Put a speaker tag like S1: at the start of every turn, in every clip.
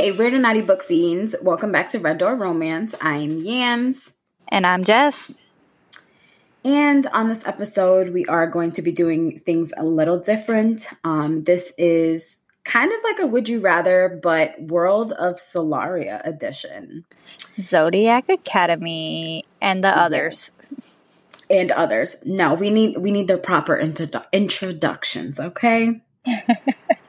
S1: Hey, we're the Naughty Book Fiends. Welcome back to Red Door Romance. I'm Yams.
S2: And I'm Jess.
S1: And on this episode, we are going to be doing things a little different. Um, this is kind of like a Would You Rather, but World of Solaria edition.
S2: Zodiac Academy and the others.
S1: And others. No, we need we need the proper introdu- introductions, okay?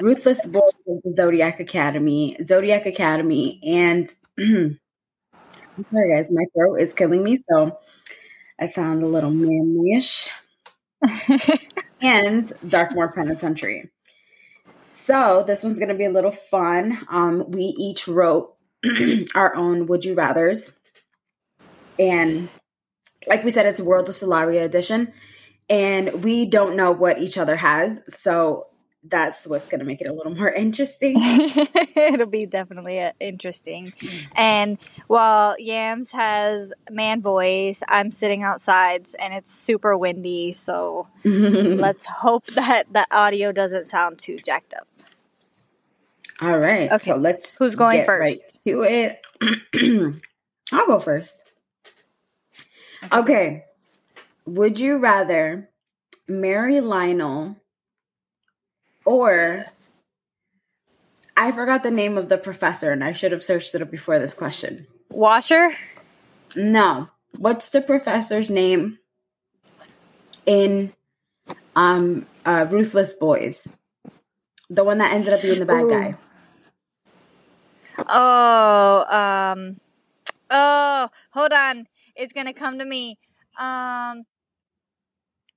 S1: Ruthless Boys of the Zodiac Academy, Zodiac Academy, and I'm sorry guys, my throat is killing me, so I sound a little manly-ish. and Darkmoor Penitentiary. So this one's gonna be a little fun. Um, we each wrote our own would you rather's. And like we said, it's World of Solaria edition. And we don't know what each other has. So that's what's going to make it a little more interesting.
S2: It'll be definitely uh, interesting. And while Yams has man voice, I'm sitting outside and it's super windy. So let's hope that the audio doesn't sound too jacked up.
S1: All right.
S2: Okay.
S1: So let's
S2: Who's going
S1: get
S2: first?
S1: Right to it. I'll go first. Okay. Would you rather marry Lionel or I forgot the name of the professor and I should have searched it up before this question.
S2: Washer?
S1: No. What's the professor's name in um uh Ruthless Boys? The one that ended up being the bad
S2: Ooh.
S1: guy.
S2: Oh, um, oh, hold on. It's gonna come to me. Um,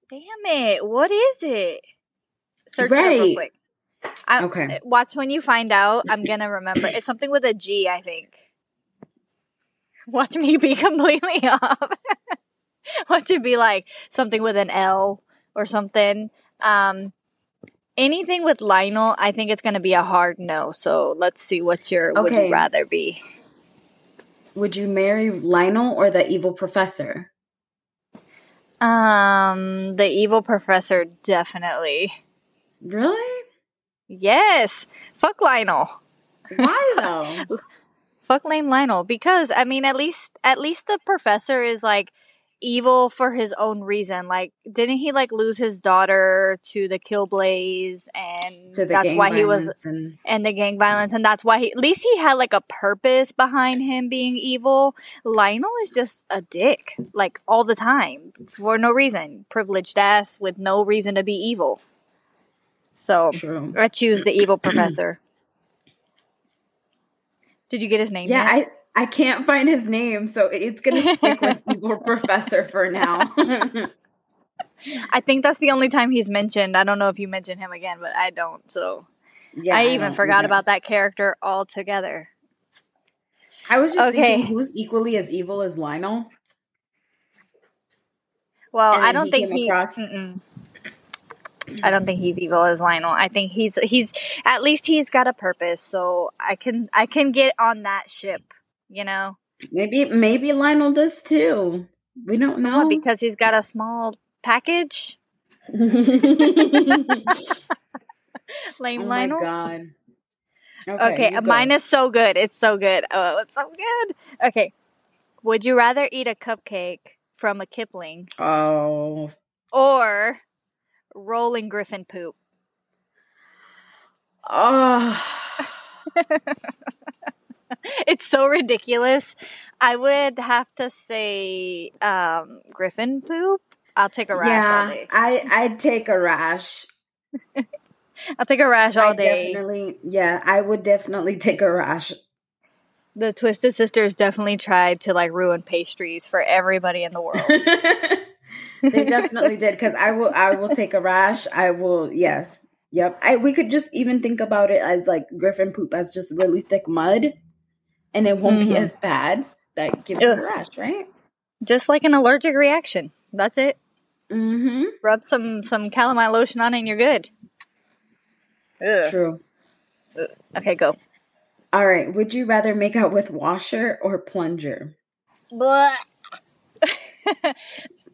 S2: damn it. What is it? Search it up real
S1: Right.
S2: quick. I,
S1: Okay.
S2: Watch when you find out. I'm gonna remember. It's something with a G, I think. Watch me be completely off. Watch it be like something with an L or something. Um, anything with Lionel, I think it's gonna be a hard no. So let's see what your would you rather be.
S1: Would you marry Lionel or the evil professor?
S2: Um, the evil professor definitely.
S1: Really?
S2: Yes. Fuck Lionel.
S1: Why though?
S2: Fuck lame Lionel because I mean at least at least the professor is like evil for his own reason. Like didn't he like lose his daughter to the Killblaze and
S1: to the
S2: that's why he was
S1: and
S2: and the gang violence and that's why he at least he had like a purpose behind him being evil. Lionel is just a dick like all the time for no reason. Privileged ass with no reason to be evil. So
S1: true.
S2: I choose the evil professor. Did you get his name?
S1: Yeah,
S2: yet?
S1: I I can't find his name, so it's gonna stick with evil professor for now.
S2: I think that's the only time he's mentioned. I don't know if you mention him again, but I don't. So
S1: yeah,
S2: I even
S1: don't
S2: forgot
S1: either.
S2: about that character altogether.
S1: I was just
S2: Okay.
S1: thinking who's equally as evil as Lionel.
S2: Well, I don't
S1: he
S2: think
S1: came
S2: he. I don't think he's evil as Lionel. I think he's he's at least he's got a purpose. So I can I can get on that ship. You know,
S1: Maybe maybe Lionel does too. We don't know
S2: because he's got a small package.
S1: oh
S2: Lame
S1: my
S2: Lionel.
S1: god.
S2: Okay,
S1: you
S2: uh,
S1: go.
S2: mine is so good. It's so good. Oh, it's so good. Okay. Would you rather eat a cupcake from a Kipling
S1: Oh,
S2: or rolling griffin poop?
S1: oh.
S2: It's so ridiculous. I would have to say um, griffin poop. I'll take a rash all
S1: yeah.
S2: day.
S1: I I'd take a rash.
S2: I'll take a rash all
S1: I
S2: day.
S1: definitely, yeah, I would definitely take a rash.
S2: The Twisted Sisters definitely tried to like ruin pastries for everybody in the world.
S1: they definitely did because I will. I will take a rash. I will. Yes. Yep. I we could just even think about it as like griffin poop as just really thick mud, and it won't be
S2: Mhm.
S1: as bad. That gives you a rash, right?
S2: Just like an allergic reaction. That's it.
S1: Mm-hmm.
S2: Rub some some calamine lotion on it and you're good. Ugh.
S1: True.
S2: Okay, go.
S1: All right. Would you rather make out with washer or plunger?
S2: Blah.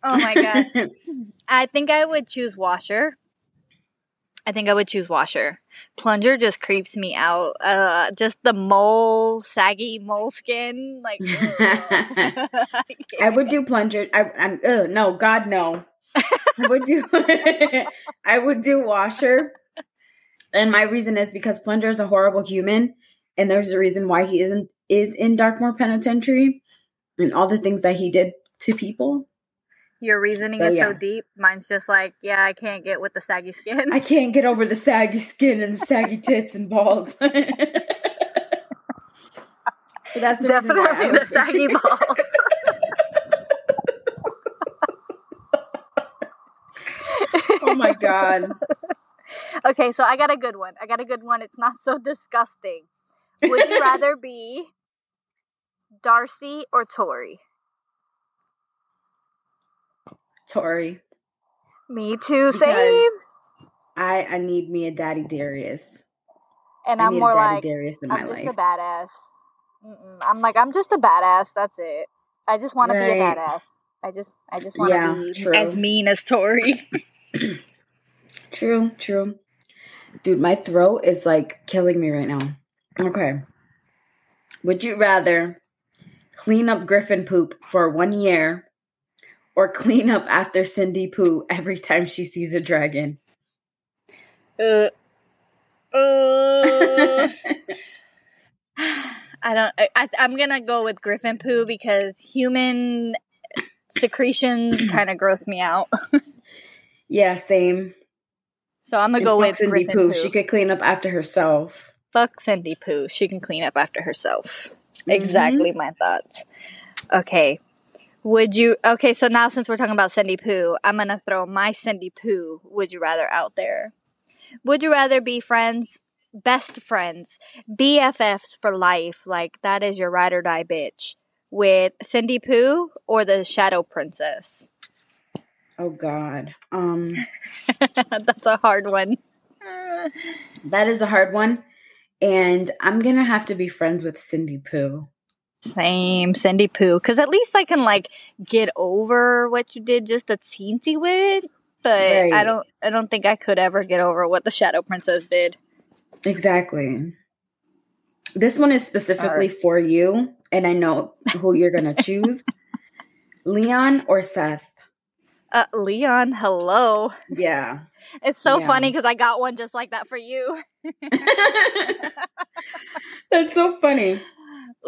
S2: oh my gosh. I think I would choose washer. I think I would choose washer. Plunger just creeps me out. Uh, just the mole, saggy mole skin. Like,
S1: I would do plunger. I, I'm uh, no, God no. I would do. I would do washer, and my reason is because plunger is a horrible human, and there's a reason why he isn't is in Darkmoor Penitentiary, and all the things that he did to people.
S2: Your reasoning
S1: So,
S2: is
S1: yeah.
S2: so deep. Mine's just like, yeah, I can't get with the saggy skin.
S1: I can't get over the saggy skin and the saggy tits and balls. But that's the reason why
S2: Definitely the saggy balls.
S1: oh my god.
S2: okay, so I got a good one. I got a good one. It's not so disgusting. Would you rather be Darcy or Tori?
S1: Tori.
S2: Me too, same.
S1: I I need me a daddy Darius.
S2: And
S1: I
S2: I'm
S1: need
S2: more
S1: a daddy
S2: like,
S1: Darius in my
S2: I'm just
S1: life.
S2: a badass. Mm-mm. I'm like, I'm just a badass. That's it. I just want to be a badass. I just, I just want to
S1: Yeah,
S2: be
S1: true.
S2: as mean as Tori.
S1: True, true. Dude, my throat is like killing me right now. Okay. Would you rather clean up Griffin poop for one year or clean up after Cindy poo every time she sees a dragon?
S2: uh, uh. I don't. I, I'm gonna go with Griffin poo because human secretions kind of gross me out.
S1: yeah, same.
S2: So I'm gonna
S1: And
S2: go with
S1: Cindy
S2: Griffin
S1: poo.
S2: poo.
S1: She could clean up after herself.
S2: Fuck Cindy poo. She can clean up after herself.
S1: Mm-hmm.
S2: Exactly my thoughts. Okay. Would you? Okay, so now since we're talking about Cindy poo, I'm gonna throw my Cindy poo. Would you rather out there? Would you rather be friends, best friends, BFFs for life, like that is your ride or die bitch, with Cindy Pooh or the Shadow Princess?
S1: Oh God. Um
S2: That's a hard one.
S1: that is a hard one. And I'm gonna have to be friends with Cindy Pooh.
S2: Same, Cindy Poo. Because at least I can like get over what you did just a teensy with. But I don't. I don't think I could ever get over what the Shadow Princess did.
S1: Exactly. This one is specifically for you, and I know who you're gonna choose. Leon or Seth?
S2: Uh, Leon, hello.
S1: Yeah.
S2: It's so
S1: Yeah.
S2: funny because I got one just like that for you.
S1: That's so funny.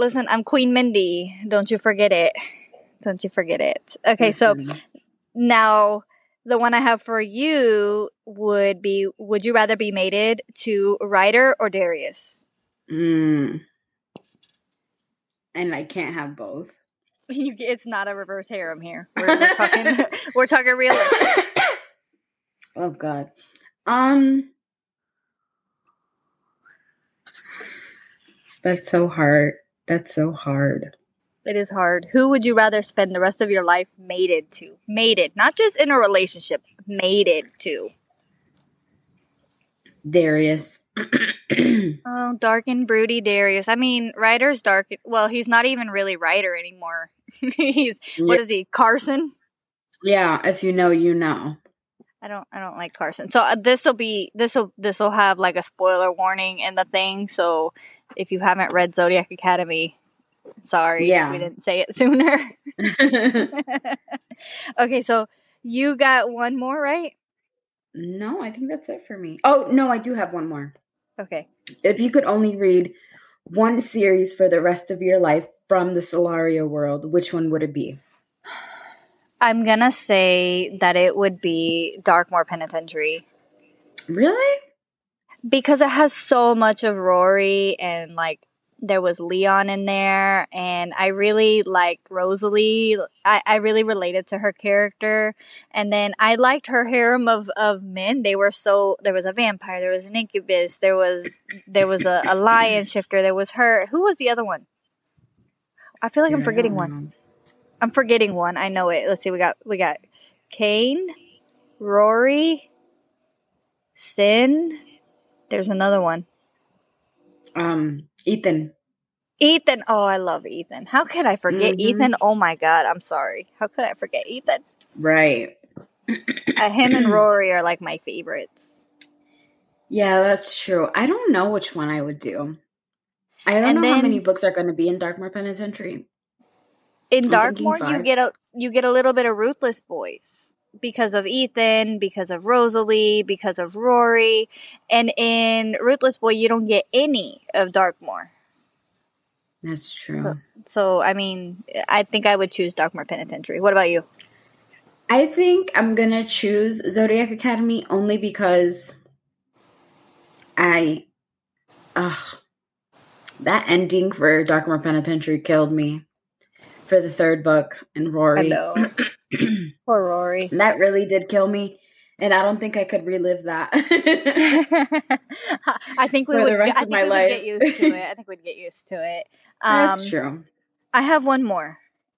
S2: Listen, I'm Queen Mindy. Don't you forget it. Don't you forget it. Okay, so now the one I have for you would be: Would you rather be mated to Ryder or Darius?
S1: Mm. And I can't have both.
S2: You- it's not a reverse harem here. We're, we're talking. we're talking realistic.
S1: oh God. Um. That's so hard. That's so hard.
S2: It is hard. Who would you rather spend the rest of your life mated to? Mated, not just in a relationship. Mated to.
S1: Darius.
S2: Oh, dark and broody Darius. I mean, Ryder's dark. Well, he's not even really Ryder anymore. he's what is he? Carson.
S1: yeah, if you know, you know.
S2: I don't. I don't like Carson. So uh, this will be this will this will have like a spoiler warning in the thing. So if you haven't read Zodiac Academy, sorry,
S1: Yeah.
S2: we didn't say it sooner. okay, so you got one more, right?
S1: no, I think that's it for me. Oh, no, I do have one more.
S2: Okay.
S1: If you could only read one series for the rest of your life from the Solaria world, which one would it be?
S2: I'm gonna say that it would be Darkmoor Penitentiary
S1: Really?
S2: because it has so much of Roary and like there was Leon in there and I really like Rosalie. I, I really related to her character. And then I liked her harem of, of men. They were so there was a vampire, there was an incubus, there was there was a, a lion shifter, there was her. Who was the other one? I feel like I'm forgetting one. I'm forgetting one. I know it. Let's see. We got we got Kane, Roary, Sin. There's another one.
S1: Um, Ethan.
S2: Ethan. Oh, I love Ethan. How could I forget
S1: Mhm.
S2: Ethan? Oh my god, I'm sorry. How could I forget Ethan?
S1: Right.
S2: Uh, him and Roary are like my favorites.
S1: Yeah, that's true. I don't know which one I would do. I don't
S2: And
S1: know how many books are going to be in Darkmoor Penitentiary.
S2: In Darkmoor, you get a you get a little bit of Ruthless Boys because of Ethan, because of Rosalie, because of Roary, and in Ruthless Boy, you don't get any of Darkmoor.
S1: That's true.
S2: So, I mean, I think I would choose Darkmoor Penitentiary. What about you?
S1: I think I'm going to choose Zodiac Academy only because I. Ugh, that ending for Darkmoor Penitentiary killed me for the third book and Roary.
S2: know. Poor Roary.
S1: That really did kill me. And I don't think I could relive that.
S2: I think we
S1: For
S2: would.
S1: the rest
S2: I
S1: of my
S2: we
S1: life.
S2: would get used to it. I think we'd get used to it. Um,
S1: That's true.
S2: I have one more,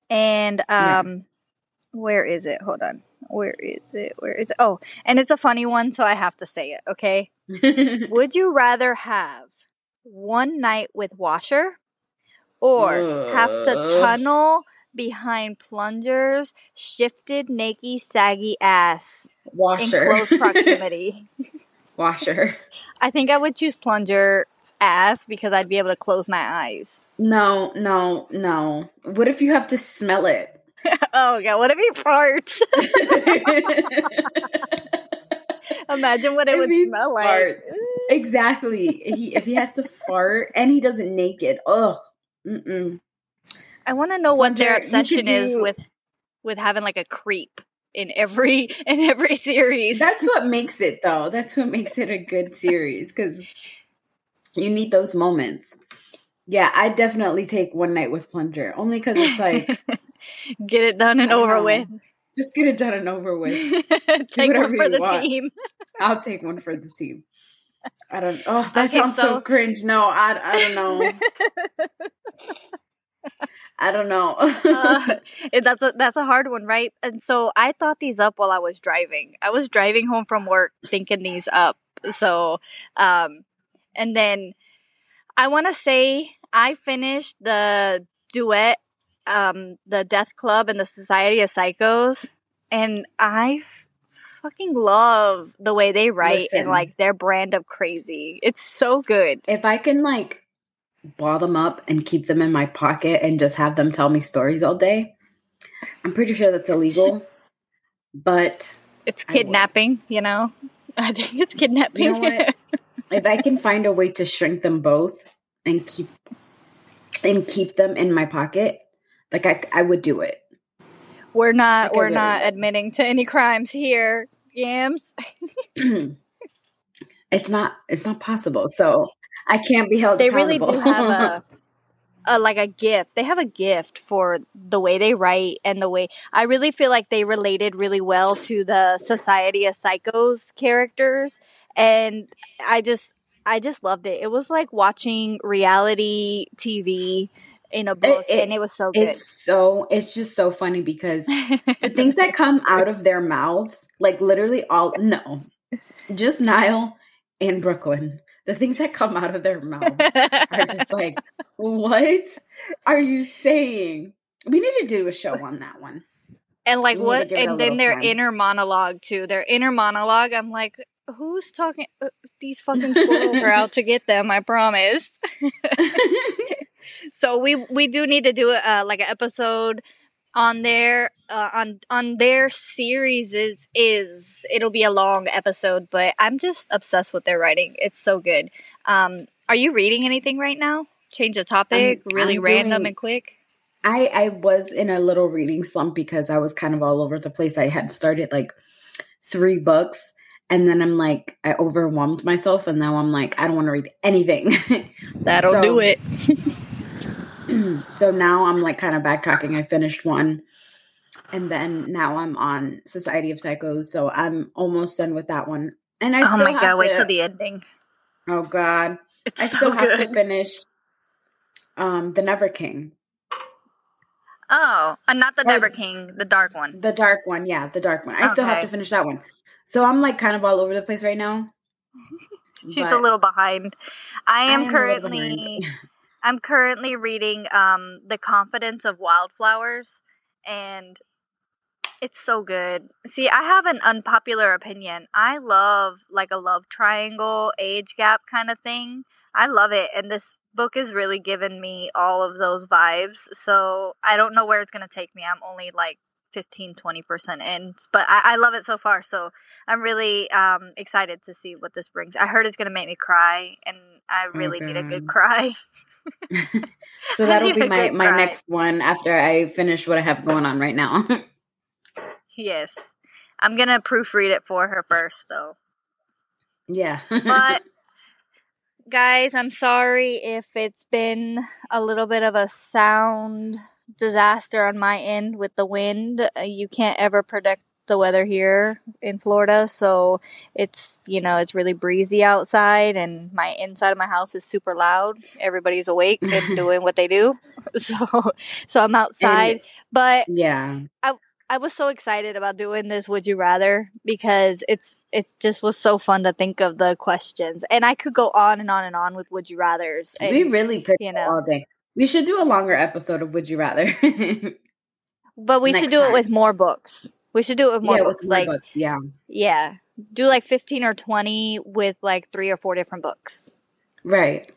S2: and
S1: Yeah.
S2: um, where is it? Hold on. Where is it? Where is it? Oh, and it's a funny one, so I have to say it. Okay. Would you rather have one night with Washer, or have to tunnel behind Plunger's shifted, naked, saggy ass in
S1: Washer.
S2: close proximity?
S1: Washer.
S2: I think I would choose Plunger's ass because I'd be able to close my eyes.
S1: No, no, no. What if you have to smell it?
S2: oh god, what if he farts? Imagine what it
S1: If
S2: would smell like.
S1: farts. exactly. He, if he has to fart and he does it naked, ugh. Mm-mm.
S2: I want to know what their
S1: Plunger, you could
S2: obsession is with with having like a creep in every in every series.
S1: That's what makes it, though. That's what makes it a good series because you need those moments. Yeah, I definitely take one night with Plunger only because it's like
S2: Get it done and over
S1: know.
S2: with.
S1: just get it done and over with.
S2: Take one for the
S1: want.
S2: team.
S1: I'll take one for the team. I don't. Oh, that
S2: Okay,
S1: sounds so,
S2: so-
S1: cringe. No, I, I don't know. I don't know.
S2: uh, that's a that's a hard one, right? And so I thought these up while I was driving. I was driving home from work thinking these up. So, um, and then I want to say I finished the duet, um, the Death Club and the Society of Psychos, and I fucking love the way they write and like their brand of crazy. It's so good.
S1: if I can like ball them up and keep them in my pocket and just have them tell me stories all day, I'm pretty sure that's illegal. But
S2: It's kidnapping, you know. I think it's kidnapping.
S1: you know what? if I can find a way to shrink them both and keep and keep them in my pocket, like I, I would do it.
S2: We're not
S1: Like
S2: we're not admitting to any crimes here, Yams.
S1: it's not it's not possible. So I can't be held
S2: They really do have a, a like a gift. They have a gift for the way they write and the way I really feel like they related really well to the Society of Psychos characters and I just I just loved it. It was like watching reality TV in a book
S1: it-
S2: and it was so good.
S1: it's so it's just so funny because the things that come out of their mouths, like literally all no, just Niall and Brooklyn. The things that come out of their mouths are just like, what are you saying? We need to do a show on that one.
S2: And like
S1: We
S2: what?
S1: it
S2: And then their
S1: time.
S2: inner monologue too. Their inner monologue. I'm like, who's talking? Uh, these fucking squirrels are out to get them. I promise. So we we do need to do uh, like an episode on their uh, on on their series is is it'll be a long episode, but I'm just obsessed with their writing. It's so good. Um, are you reading anything right now? Change the topic,
S1: I'm-
S2: really
S1: I'm
S2: random
S1: doing-
S2: and quick.
S1: I I was in a little reading slump because I was kind of all over the place. I had started like three books and then I'm like I overwhelmed myself and now I'm like I don't want to read anything.
S2: That'll
S1: So-
S2: do it.
S1: so now I'm like kind of backtracking. I finished one and then now I'm on Society of Psychos, so I'm almost done with that one. And I
S2: oh
S1: still
S2: my
S1: have
S2: god!
S1: to,
S2: Wait till the ending.
S1: Oh god.
S2: It's
S1: I
S2: so
S1: still have
S2: good.
S1: to finish um The Never King.
S2: Oh, uh, not the
S1: Or-
S2: Never King, the dark one.
S1: The dark one, yeah, the dark one. I still have to finish that one. So I'm like kind of all over the place right now.
S2: She's a little behind. I
S1: I
S2: am
S1: am a little
S2: currently. I'm currently reading um The Confidence of Wildflowers and It's so good. See, I have an unpopular opinion. I love like a love triangle, age gap kind of thing. I love it. And this book is really giving me all of those vibes. So I don't know where it's going to take me. I'm only like 15 20% in but I, I, love it so far so i'm really um, excited to see what this brings i heard it's going to make me cry and i really need a good cry
S1: so that'll be my my next one after i finish what i have going on right now.
S2: Yes. I'm going to proofread it for her first though.
S1: Yeah.
S2: But guys i'm sorry if it's been a little bit of a sound disaster on my end with the wind. Uh, you can't ever predict the weather here in Florida, so it's you know it's really breezy outside, and my inside of my house is super loud. Everybody's awake and doing what they do, so so I'm outside. And, but
S1: yeah,
S2: I I was so excited about doing this. Would you rather? Because it's it just was so fun to think of the questions, and I could go on and on and on with would you rather's. And,
S1: we really could, you know, all day. We should do a longer episode of Would You Rather.
S2: but we should do time. it with more books. We should do it with more yeah, books. With like books.
S1: yeah.
S2: Yeah. Do like 15 or 20 with like three or four different books.
S1: Right.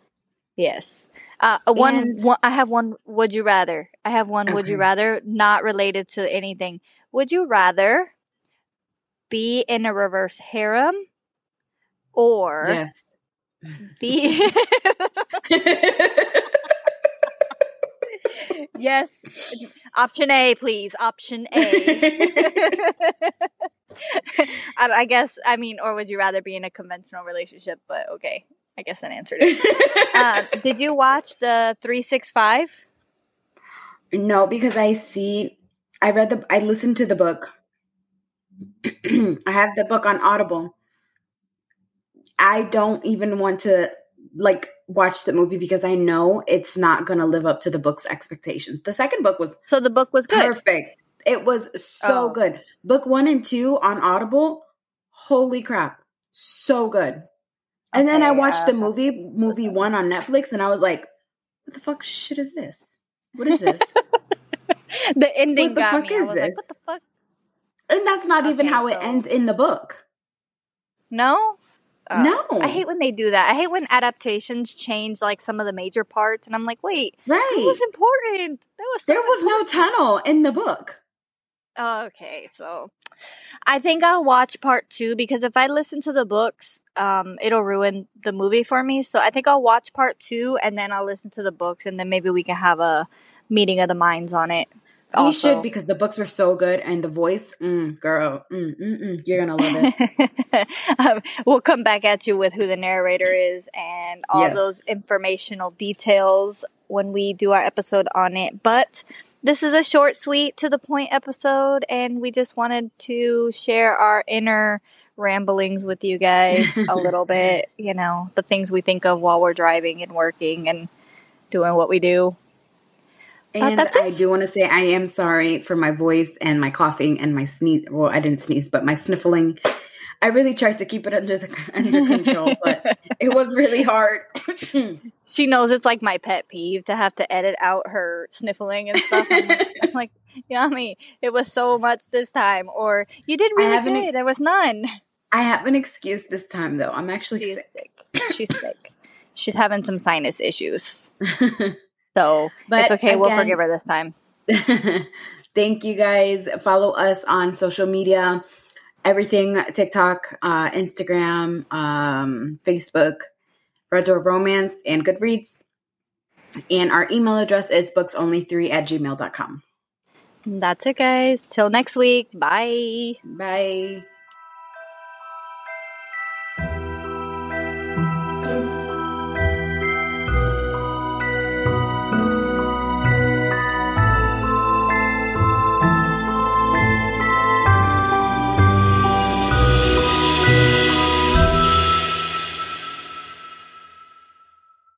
S2: Yes. Uh, one, one, I have one would you rather. I have one okay. would you rather not related to anything. Would you rather be in a reverse harem or
S1: yes.
S2: be yes. Option A, please. Option A. I, I, guess, I mean, or would you rather be in a conventional relationship? But okay, I guess that answered it. uh, did you watch the 365?
S1: No, because I see, I read the, I listened to the book. I have the book on Audible. I don't even want to like watch the movie because I know it's not going to live up to the book's expectations. The second book was
S2: so the book was good.
S1: perfect. It was so oh. good. Book one and two on Audible. Holy crap, so good. And okay, then I watched uh, the movie movie one on Netflix, and I was like, "What the fuck shit is this? What is this?"
S2: the ending what the fuck me. Is this? Like, what the fuck?
S1: And that's not okay, even how so... it ends in the book.
S2: No.
S1: Uh, no,
S2: I hate when they do that. I hate when adaptations change like some of the major parts, and I'm like, wait,
S1: right?
S2: That was important. That was
S1: so there was important. no tunnel in the book.
S2: okay, so I think I'll watch part two because if I listen to the books, um, it'll ruin the movie for me. So I think I'll watch part two and then I'll listen to the books, and then maybe we can have a meeting of the minds on it.
S1: You should because the books were so good and the voice, mm, girl, mm, mm, mm you're gonna love
S2: it. um, we'll come back at you with who the narrator is and all yes. those informational details when we do our episode on it. But this is a short, sweet, to the point episode, and we just wanted to share our inner ramblings with you guys a little bit. You know, the things we think of while we're driving and working and doing what we do.
S1: Oh, and I do want to say I am sorry for my voice and my coughing and my sneeze. Well, I didn't sneeze, but my sniffling. I really tried to keep it under the under control, but it was really hard.
S2: she knows it's like my pet peeve to have to edit out her sniffling and stuff. I'm like, I'm like yummy. It was so much this time, or you did really good. An, there was none.
S1: I have an excuse this time, though. I'm actually She's sick.
S2: sick. She's sick. She's having some sinus issues. So but it's okay. Again, we'll forgive her this time.
S1: thank you guys. Follow us on social media. Everything TikTok, uh, Instagram, um, Facebook, Red Door Romance, and Goodreads. And our email address is booksonly3 at gmail.com.
S2: That's it, guys. Till next week. Bye.
S1: Bye.